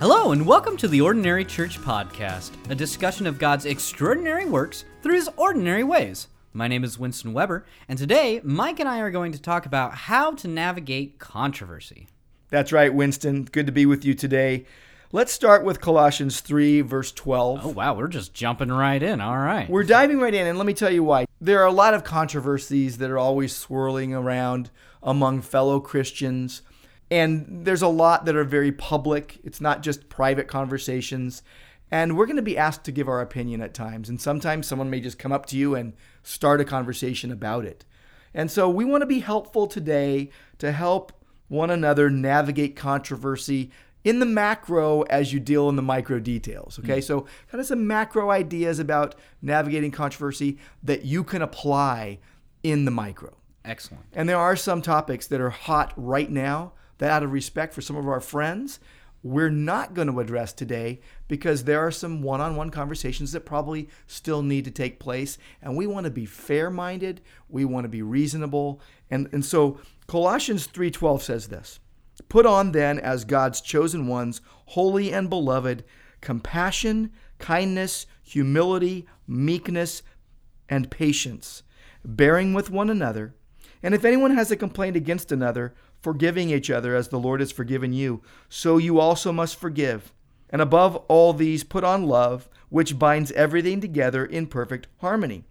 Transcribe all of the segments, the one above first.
Hello, and welcome to the Ordinary Church Podcast, a discussion of God's extraordinary works through his ordinary ways. My name is Winston Weber, and today Mike and I are going to talk about how to navigate controversy. That's right, Winston. Good to be with you today. Let's start with Colossians 3, verse 12. Oh, wow, we're just jumping right in. All right. We're diving right in, and let me tell you why. There are a lot of controversies that are always swirling around among fellow Christians, and there's a lot that are very public. It's not just private conversations. And we're going to be asked to give our opinion at times. And sometimes someone may just come up to you and start a conversation about it. And so we want to be helpful today to help one another navigate controversy in the macro as you deal in the micro details. Okay, mm. so kind of some macro ideas about navigating controversy that you can apply in the micro. Excellent. And there are some topics that are hot right now that, out of respect for some of our friends, we're not going to address today because there are some one on one conversations that probably still need to take place. And we want to be fair minded, we want to be reasonable. And, and so Colossians 3:12 says this Put on then as God's chosen ones, holy and beloved, compassion, kindness, humility, meekness, and patience, bearing with one another. And if anyone has a complaint against another, forgiving each other as the Lord has forgiven you, so you also must forgive. And above all these, put on love, which binds everything together in perfect harmony.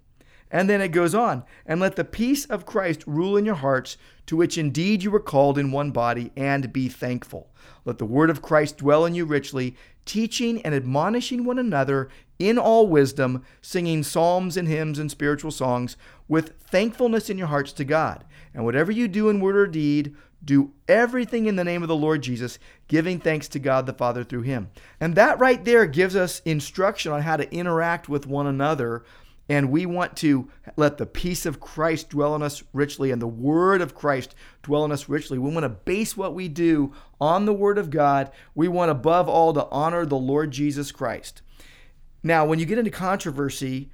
And then it goes on, and let the peace of Christ rule in your hearts, to which indeed you were called in one body, and be thankful. Let the word of Christ dwell in you richly, teaching and admonishing one another in all wisdom, singing psalms and hymns and spiritual songs, with thankfulness in your hearts to God. And whatever you do in word or deed, do everything in the name of the Lord Jesus, giving thanks to God the Father through him. And that right there gives us instruction on how to interact with one another. And we want to let the peace of Christ dwell in us richly and the word of Christ dwell in us richly. We want to base what we do on the word of God. We want, above all, to honor the Lord Jesus Christ. Now, when you get into controversy,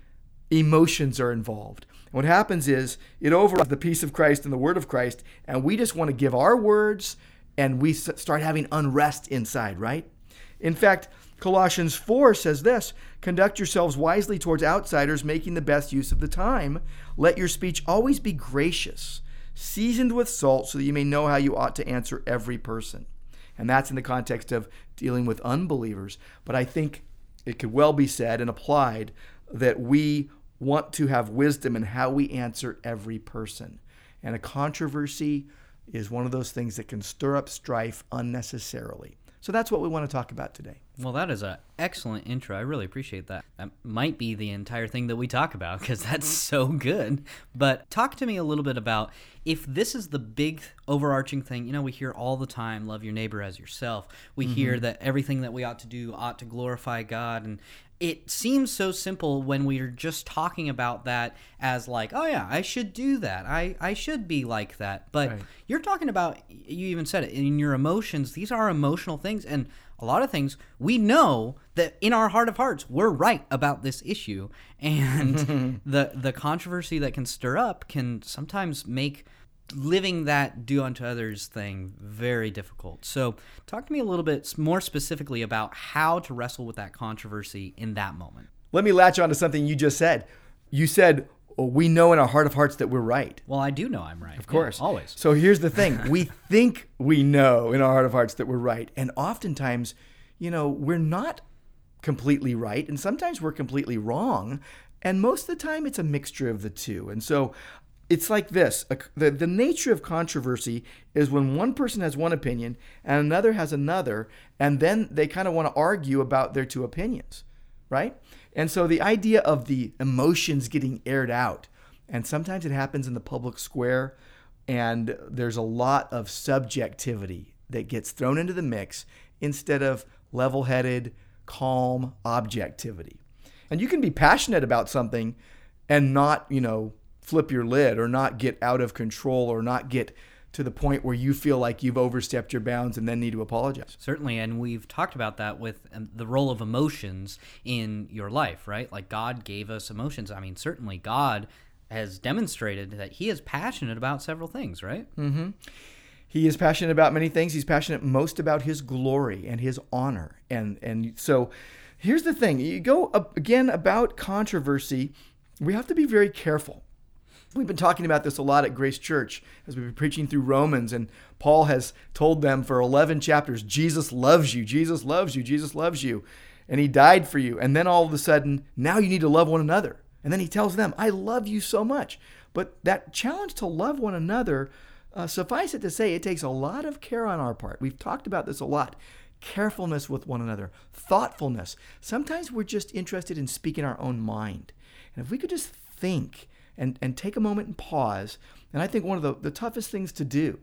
emotions are involved. What happens is it overrides the peace of Christ and the word of Christ, and we just want to give our words and we start having unrest inside, right? In fact, Colossians 4 says this Conduct yourselves wisely towards outsiders, making the best use of the time. Let your speech always be gracious, seasoned with salt, so that you may know how you ought to answer every person. And that's in the context of dealing with unbelievers. But I think it could well be said and applied that we want to have wisdom in how we answer every person. And a controversy is one of those things that can stir up strife unnecessarily. So that's what we want to talk about today. Well, that is an excellent intro. I really appreciate that. That might be the entire thing that we talk about because that's so good. But talk to me a little bit about if this is the big overarching thing. You know, we hear all the time love your neighbor as yourself. We mm-hmm. hear that everything that we ought to do ought to glorify God. And it seems so simple when we're just talking about that as like oh yeah i should do that. I i should be like that. But right. you're talking about you even said it in your emotions these are emotional things. And a lot of things we know that in our heart of hearts we're right about this issue. And the the controversy that can stir up can sometimes make living that do unto others thing very difficult. So, talk to me a little bit more specifically about how to wrestle with that controversy in that moment. Let me latch on to something you just said. You said, well, we know in our heart of hearts that we're right. Well, I do know I'm right. Of course. Yeah, always. So here's the thing we think we know in our heart of hearts that we're right. And oftentimes, you know, we're not completely right. And sometimes we're completely wrong. And most of the time, it's a mixture of the two. And so it's like this. The, the nature of controversy is when one person has one opinion and another has another and then they kind of want to argue about their two opinions right? And so the idea of the emotions getting aired out and sometimes it happens in the public square and there's a lot of subjectivity that gets thrown into the mix instead of level-headed calm objectivity. And you can be passionate about something and not you know flip your lid or not get out of control or not get to the point where you feel like you've overstepped your bounds and then need to apologize. Certainly, and we've talked about that with um, the role of emotions in your life, right? Like God gave us emotions. I mean, certainly God has demonstrated that he is passionate about several things, right? Mm-hmm. He is passionate about many things. He's passionate most about his glory and his honor. And and so here's the thing. You go up again about controversy, we have to be very careful. We've been talking about this a lot at Grace Church as we've been preaching through Romans, and Paul has told them for 11 chapters Jesus loves you, Jesus loves you, Jesus loves you, and he died for you. And then all of a sudden, now you need to love one another. And then he tells them, I love you so much. But that challenge to love one another, uh, suffice it to say, it takes a lot of care on our part. We've talked about this a lot carefulness with one another, thoughtfulness. Sometimes we're just interested in speaking our own mind. And if we could just think and, and take a moment and pause, and I think one of the, the toughest things to do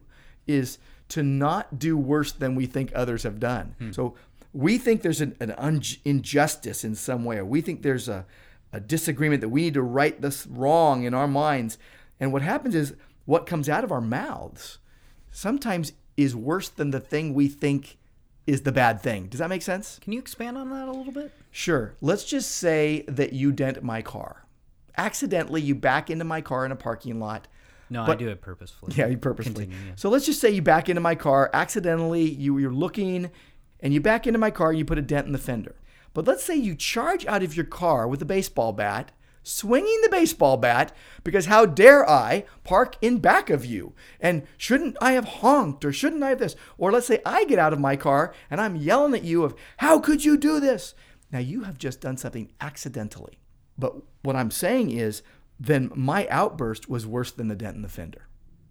is to not do worse than we think others have done. Hmm. So we think there's an, an un- injustice in some way, or we think there's a, a disagreement that we need to right this wrong in our minds. And what happens is what comes out of our mouths sometimes is worse than the thing we think is the bad thing. Does that make sense? Can you expand on that a little bit? Sure. Let's just say that you dent my car. Accidentally, you back into my car in a parking lot. No, but, I do it purposefully. Yeah, you purposefully. Continue, yeah. So let's just say you back into my car accidentally. You, you're looking, and you back into my car. and You put a dent in the fender. But let's say you charge out of your car with a baseball bat, swinging the baseball bat, because how dare I park in back of you? And shouldn't I have honked or shouldn't I have this? Or let's say I get out of my car and I'm yelling at you of, how could you do this? Now you have just done something accidentally. But what I'm saying is, then my outburst was worse than the dent in the fender.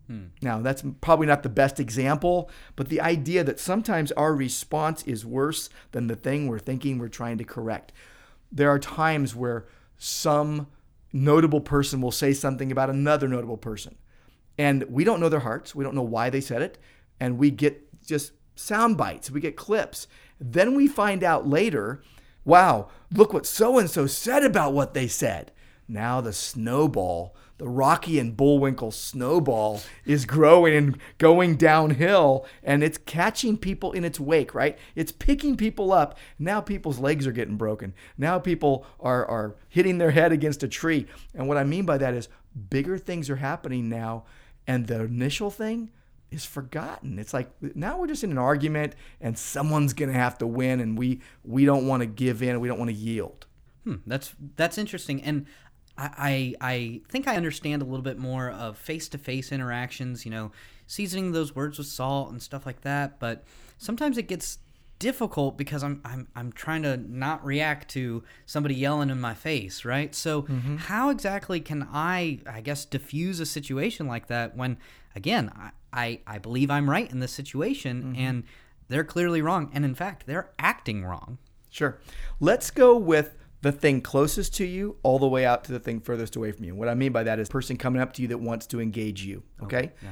Hmm. Now, that's probably not the best example, but the idea that sometimes our response is worse than the thing we're thinking we're trying to correct. There are times where some notable person will say something about another notable person, and we don't know their hearts. We don't know why they said it, and we get just sound bites, we get clips. Then we find out later, wow, look what so and so said about what they said. Now the snowball the Rocky and Bullwinkle snowball is growing and going downhill and it's catching people in its wake, right? It's picking people up. Now people's legs are getting broken. Now people are, are hitting their head against a tree. And what I mean by that is bigger things are happening now. And the initial thing is forgotten. It's like now we're just in an argument and someone's going to have to win and we we don't want to give in, we don't want to yield. Hmm, that's that's interesting, and I, I think I understand a little bit more of face to face interactions, you know, seasoning those words with salt and stuff like that. But sometimes it gets difficult because I'm, I'm, I'm trying to not react to somebody yelling in my face, right? So, mm-hmm. how exactly can I, I guess, diffuse a situation like that when, again, I, I, I believe I'm right in this situation mm-hmm. and they're clearly wrong. And in fact, they're acting wrong. Sure. Let's go with the thing closest to you all the way out to the thing furthest away from you. What I mean by that is person coming up to you that wants to engage you. Okay. okay yeah.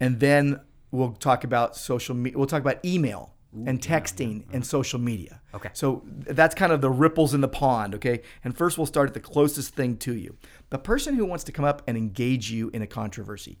And then we'll talk about social media. We'll talk about email and texting yeah, and social media. Okay. So that's kind of the ripples in the pond. Okay. And first we'll start at the closest thing to you. The person who wants to come up and engage you in a controversy.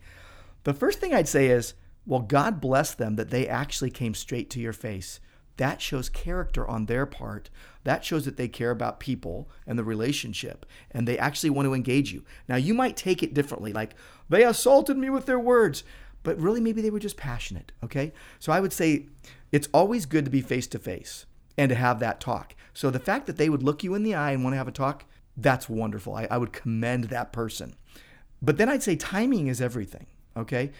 The first thing I'd say is, well, God bless them that they actually came straight to your face that shows character on their part. That shows that they care about people and the relationship and they actually want to engage you. Now, you might take it differently, like they assaulted me with their words, but really maybe they were just passionate, okay? So I would say it's always good to be face to face and to have that talk. So the fact that they would look you in the eye and want to have a talk, that's wonderful. I, I would commend that person. But then I'd say timing is everything, okay?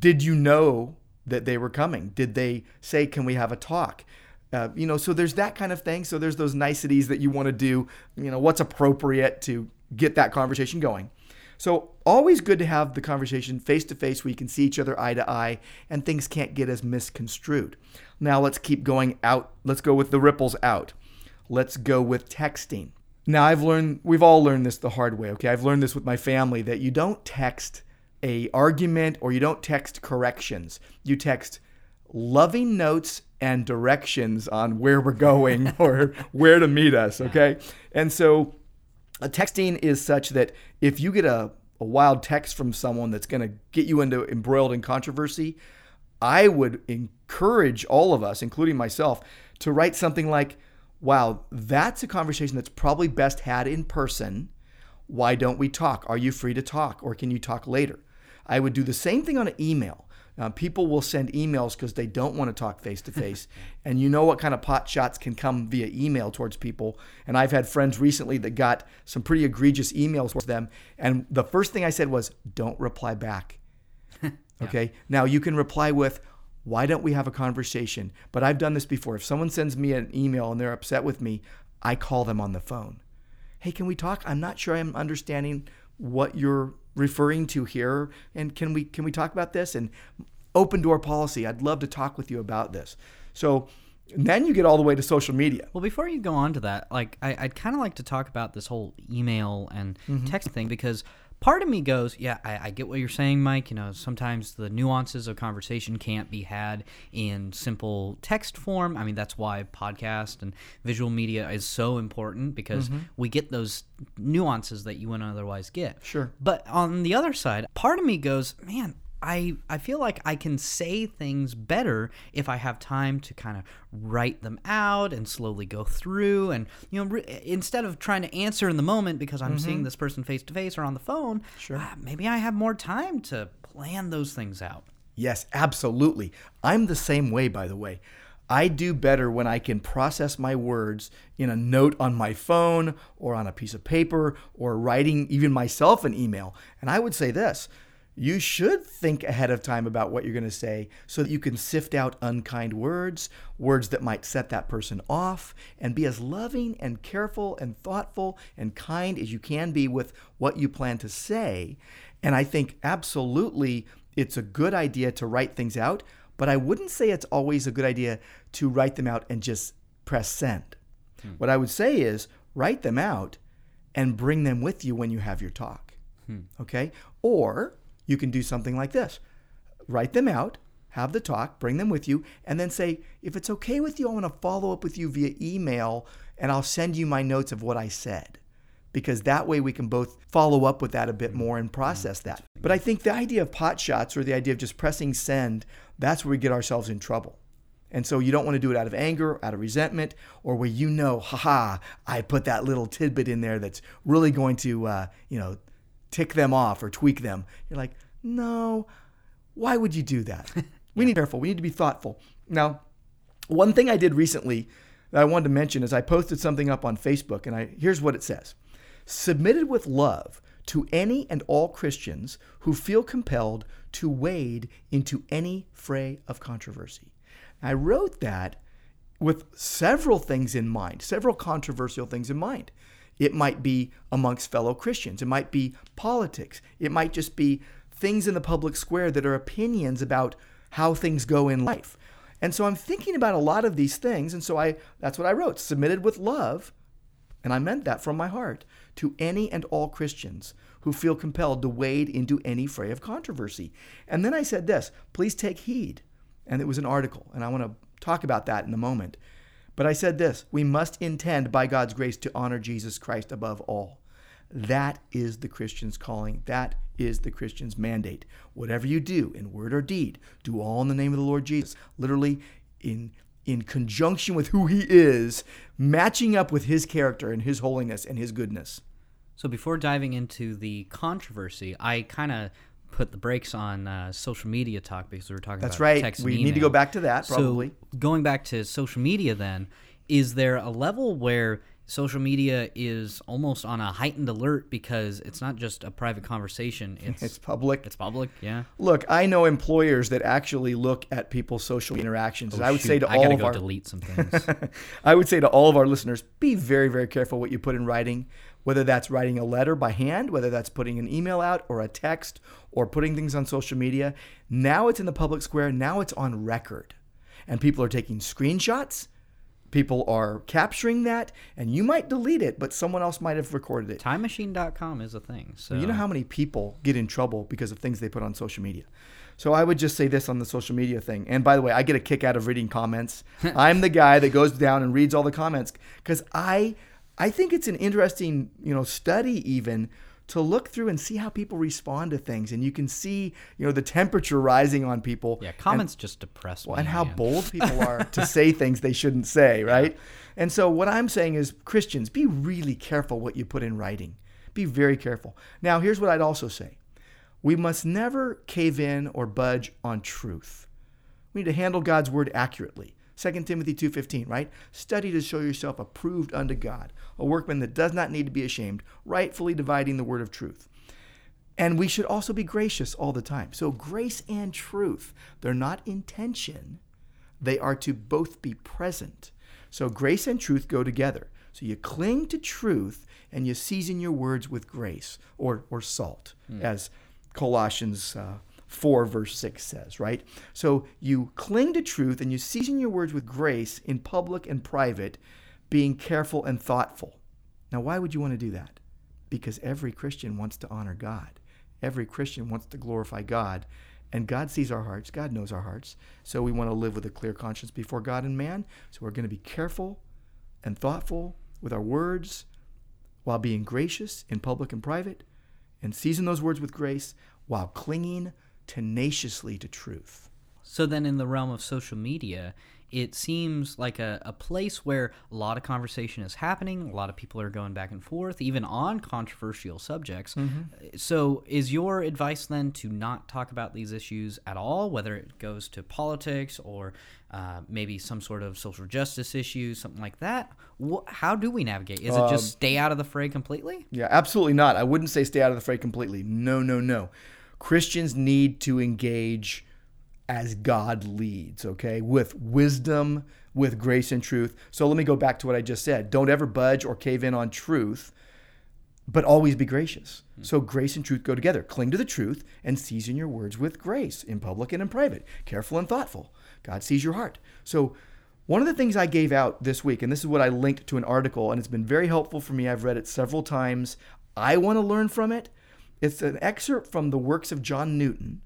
Did you know that they were coming? Did they say, "Can we have a talk?" Uh, you know, so there's that kind of thing. So there's those niceties that you want to do. You know, what's appropriate to get that conversation going. So always good to have the conversation face to face where you can see each other eye to eye and things can't get as misconstrued. Now let's keep going out. Let's go with the ripples out. Let's go with texting. Now I've learned we've all learned this the hard way, okay? I've learned this with my family that you don't text a argument or you don't text corrections. You text loving notes and directions on where we're going or where to meet us, okay? And so uh, texting is such that if you get a, a wild text from someone that's going to get you into embroiled in controversy, I would encourage all of us, including myself, to write something like, wow, that's a conversation that's probably best had in person. Why don't we talk? Are you free to talk or can you talk later? I would do the same thing on an email. Uh, people will send emails because they don't want to talk face to face. And you know what kind of pot shots can come via email towards people. And I've had friends recently that got some pretty egregious emails towards them. And the first thing I said was, don't reply back. okay. Now you can reply with, why don't we have a conversation? But I've done this before. If someone sends me an email and they're upset with me, I call them on the phone. Hey, can we talk? I'm not sure I'm understanding what you're referring to here? And can we can we talk about this? And open door policy i'd love to talk with you about this. So then you get all the way to social media. Well, before you go on to that, like I, I'd kind of like to talk about this whole email and mm-hmm. text thing because part of me goes, yeah, I, I get what you're saying, Mike. You know, sometimes the nuances of conversation can't be had in simple text form. I mean, that's why podcast and visual media is so important because mm-hmm. we get those nuances that you wouldn't otherwise get. Sure. But on the other side, part of me goes, man, I, I feel like I can say things better if I have time to kind of write them out and slowly go through and you know re- instead of trying to answer in the moment because I'm seeing this person face to face or on the phone Sure. ah, maybe I have more time to plan those things out Yes, absolutely. I'm the same way, by the way. I do better when I can process my words in a note on my phone or on a piece of paper or writing even myself an email. And I would say this you should think ahead of time about what you're going to say so that you can sift out unkind words, words that might set that person off, and be as loving and careful and thoughtful and kind as you can be with what you plan to say. And I think absolutely it's a good idea to write things out, but I wouldn't say it's always a good idea to write them out and just press send. Hmm. What I would say is write them out and bring them with you when you have your talk. Hmm. Okay? Or you can do something like this write them out, have the talk, bring them with you, and then say, if it's okay with you, I want to follow up with you via email and I'll send you my notes of what I said. Because that way we can both follow up with that a bit more and process that. But I think the idea of pot shots or the idea of just pressing send, that's where we get ourselves in trouble. And so you don't want to do it out of anger, out of resentment, or where you know, haha, I put that little tidbit in there that's really going to, uh, you know, tick them off or tweak them. You're like, no, why would you do that? We need to be careful. We need to be thoughtful. Now, one thing I did recently that I wanted to mention is I posted something up on Facebook, and I here's what it says: submitted with love to any and all Christians who feel compelled to wade into any fray of controversy. I wrote that with several things in mind, several controversial things in mind. It might be amongst fellow Christians, it might be politics, it might just be things in the public square that are opinions about how things go in life. And so I'm thinking about a lot of these things, and so I that's what I wrote, submitted with love, and I meant that from my heart, to any and all Christians who feel compelled to wade into any fray of controversy. And then I said this, please take heed. And it was an article, and I want to talk about that in a moment. But I said this we must intend by God's grace to honor Jesus Christ above all. That is the Christian's calling. That is the Christian's mandate. Whatever you do, in word or deed, do all in the name of the Lord Jesus. Literally, in in conjunction with who he is, matching up with his character and his holiness and his goodness. So before diving into the controversy, I kind of put the brakes on uh, social media talk because we were talking That's about right. text We need to go back to that, probably. So going back to social media, then is there a level where social media is almost on a heightened alert because it's not just a private conversation; it's It's public. it's public. Yeah. Look, I know employers that actually look at people's social interactions. and I would Oh, Shoot, say to I all gotta of go our delete some things. I would say to all of our listeners, be very, very careful what you put in writing, whether that's writing a letter by hand, whether that's putting an email out or a text or putting things on social media. Now it's in the public square. Now it's on record. And people are taking screenshots. People are capturing that, and you might delete it, but someone else might have recorded it. TimeMachine.com is a thing. So You know how many people get in trouble because of things they put on social media. So I would just say this on the social media thing. And by the way, I get a kick out of reading comments. I'm the guy that goes down and reads all the comments because I I think it's an interesting, you know, study even to look through and see how people respond to things and you can see, you know, the temperature rising on people. yeah, and- comments just depress me. well, and how man. bold people are to say things they shouldn't say, right? And so what I'm saying is Christians, be really careful what you put in writing. Be very careful. Now, here's what I'd also say. We must never cave in or budge on truth. We need to handle God's word accurately. 2 Timothy 2:15, right? Study to show yourself approved unto God, a workman that does not need to be ashamed, rightfully dividing the word of truth. And we should also be gracious all the time. So grace and truth, they're not in tension. They are to both be present. So grace and truth go together. So you cling to truth and you season your words with grace or, or salt, mm. as Colossians uh, 4, verse 6 says, right? So you cling to truth and you season your words with grace in public and private, being careful and thoughtful. Now, why would you want to do that? Because every Christian wants to honor God. Every Christian wants to glorify God. And God sees our hearts. God knows our hearts. So we want to live with a clear conscience before God and man. So we're going to be careful and thoughtful with our words while being gracious in public and private, and season those words with grace while clinging tenaciously to truth. So then, in the realm of social media, it seems like a, a place where a lot of conversation is happening. A lot of people are going back and forth, even on controversial subjects. Mm-hmm. So, is your advice then to not talk about these issues at all, whether it goes to politics or uh, maybe some sort of social justice issue, something like that? Wh- how do we navigate? Is it just um, stay out of the fray completely? Yeah, absolutely not. I wouldn't say stay out of the fray completely. No, no, no. Christians need to engage as God leads, okay? With wisdom, with grace and truth. So let me go back to what I just said. Don't ever budge or cave in on truth, but always be gracious. Mm-hmm. So grace and truth go together. Cling to the truth and season your words with grace in public and in private. Careful and thoughtful. God sees your heart. So one of the things I gave out this week, and this is what I linked to an article, and it's been very helpful for me. I've read it several times. I want to learn from it. It's an excerpt from the works of John Newton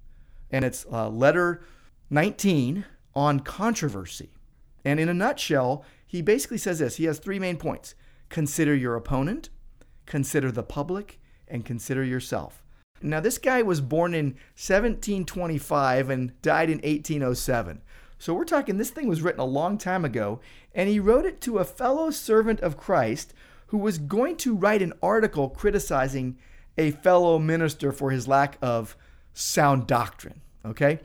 and it's uh, letter 19 on controversy. And in a nutshell, he basically says this he has three main points consider your opponent, consider the public, and consider yourself. Now, this guy was born in 1725 and died in 1807. So we're talking, this thing was written a long time ago, and he wrote it to a fellow servant of Christ who was going to write an article criticizing a fellow minister for his lack of sound doctrine. Okay?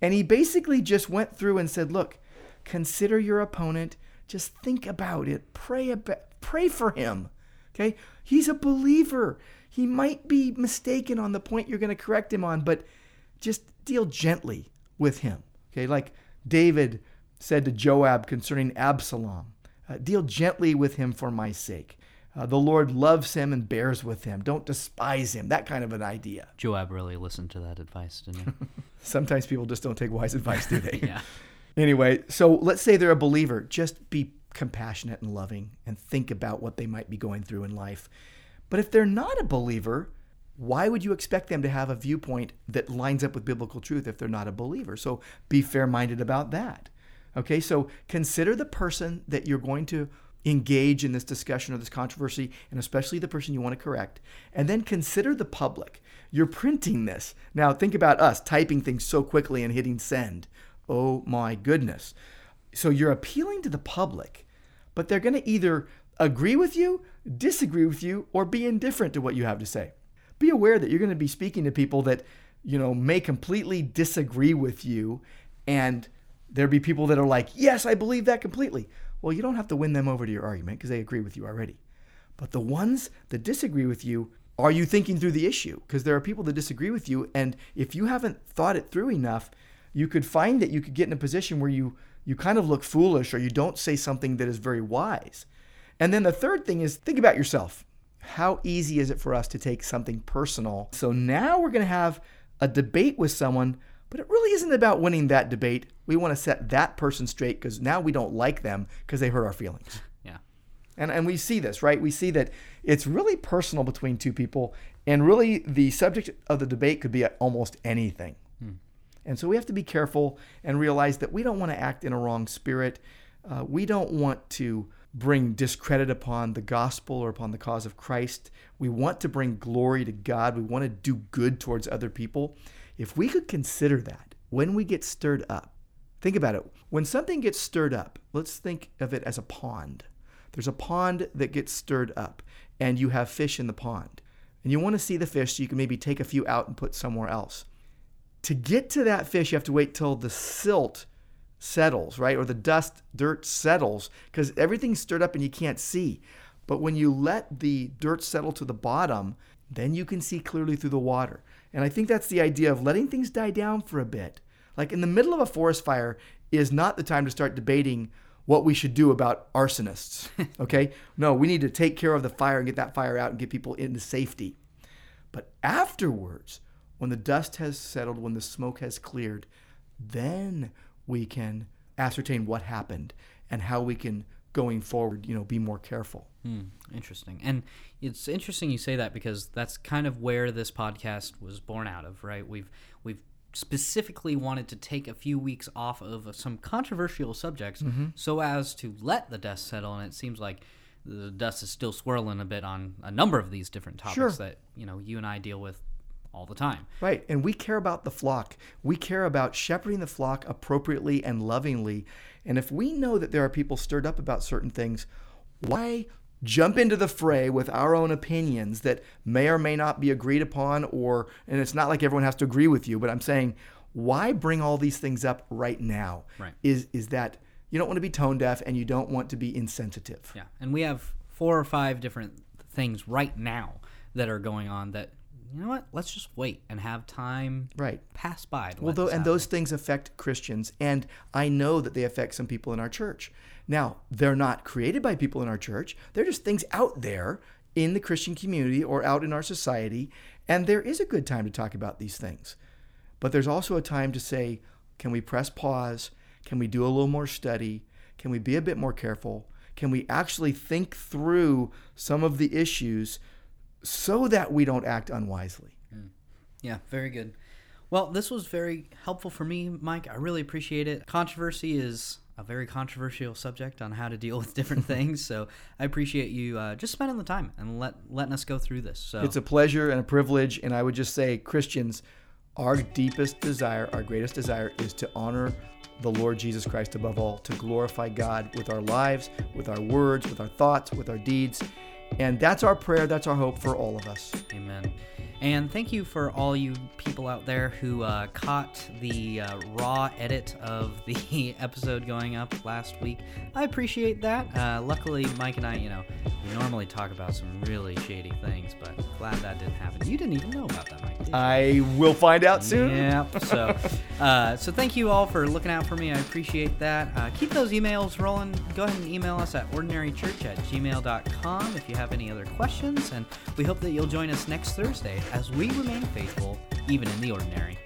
And he basically just went through and said, look, consider your opponent. Just think about it. Pray about, pray for him. Okay? He's a believer. He might be mistaken on the point you're going to correct him on, but just deal gently with him. Okay? Like David said to Joab concerning Absalom, uh, deal gently with him for my sake. Uh, the Lord loves him and bears with him. Don't despise him. That kind of an idea. Joab really listened to that advice, didn't he? Sometimes people just don't take wise advice, do they? yeah. Anyway, so let's say they're a believer. Just be compassionate and loving and think about what they might be going through in life. But if they're not a believer, why would you expect them to have a viewpoint that lines up with biblical truth if they're not a believer? So be fair minded about that. Okay, so consider the person that you're going to engage in this discussion or this controversy, and especially the person you want to correct. And then consider the public. You're printing this. Now, think about us typing things so quickly and hitting send. Oh my goodness. So you're appealing to the public, but they're going to either agree with you, disagree with you, or be indifferent to what you have to say. Be aware that you're going to be speaking to people that, you know, may completely disagree with you and there'll be people that are like, "Yes, I believe that completely." Well, you don't have to win them over to your argument because they agree with you already. But the ones that disagree with you, are you thinking through the issue? Because there are people that disagree with you, and if you haven't thought it through enough, you could find that you could get in a position where you you kind of look foolish or you don't say something that is very wise. And then the third thing is think about yourself. How easy is it for us to take something personal? So now we're going to have a debate with someone but it really isn't about winning that debate. We want to set that person straight because now we don't like them because they hurt our feelings. Yeah. And, and we see this, right? We see that it's really personal between two people. And really, the subject of the debate could be almost anything. Hmm. And so we have to be careful and realize that we don't want to act in a wrong spirit. Uh, we don't want to bring discredit upon the gospel or upon the cause of Christ. We want to bring glory to God. We want to do good towards other people. If we could consider that when we get stirred up, think about it. When something gets stirred up, let's think of it as a pond. There's a pond that gets stirred up, and you have fish in the pond. and you want to see the fish so you can maybe take a few out and put somewhere else. To get to that fish, you have to wait till the silt settles, right? Or the dust, dirt settles because everything's stirred up and you can't see. But when you let the dirt settle to the bottom, then you can see clearly through the water. And I think that's the idea of letting things die down for a bit. Like in the middle of a forest fire is not the time to start debating what we should do about arsonists. Okay? no, we need to take care of the fire and get that fire out and get people into safety. But afterwards, when the dust has settled, when the smoke has cleared, then we can ascertain what happened and how we can going forward, you know, be more careful. Hmm, interesting. And it's interesting you say that because that's kind of where this podcast was born out of, right? We've we've specifically wanted to take a few weeks off of some controversial subjects mm-hmm. so as to let the dust settle and it seems like the dust is still swirling a bit on a number of these different topics Sure. that, you know, you and I deal with all the time. Right. And we care about the flock. We care about shepherding the flock appropriately and lovingly. And if we know that there are people stirred up about certain things, why jump into the fray with our own opinions that may or may not be agreed upon or and it's not like everyone has to agree with you, but I'm saying why bring all these things up right now? Right. Is is that you don't want to be tone deaf and you don't want to be insensitive. Yeah, and we have four or five different things right now that are going on that you know what? Let's just wait and have time Right. pass by. Well, though, and happen. those things affect Christians, and I know that they affect some people in our church. Now, they're not created by people in our church; they're just things out there in the Christian community or out in our society, and there is a good time to talk about these things. But there's also a time to say, can we press pause? Can we do a little more study? Can we be a bit more careful? Can we actually think through some of the issues so that we don't act unwisely? Hmm. Yeah, very good. Well, this was very helpful for me, Mike. I really appreciate it. Controversy is a very controversial subject on how to deal with different things, so I appreciate you uh, just spending the time and let letting us go through this. So It's a pleasure and a privilege. And I would just say, Christians, our deepest desire, our greatest desire is to honor the Lord Jesus Christ above all, to glorify God with our lives, with our words, with our thoughts, with our deeds. And that's our prayer, that's our hope for all of us. Amen. And thank you for all you people out there who uh, caught the uh, raw edit of the episode going up last week. I appreciate that. Uh, luckily, Mike and I, you know, we normally talk about some really shady things, but glad that didn't happen. You didn't even know about that, Mike. I will find out soon. Yep. So, uh, so thank you all for looking out for me. I appreciate that. Uh, keep those emails rolling. Go ahead and email us at ordinarychurch at gmail.com if you have any other questions. And we hope that you'll join us next Thursday as we remain faithful even in the ordinary.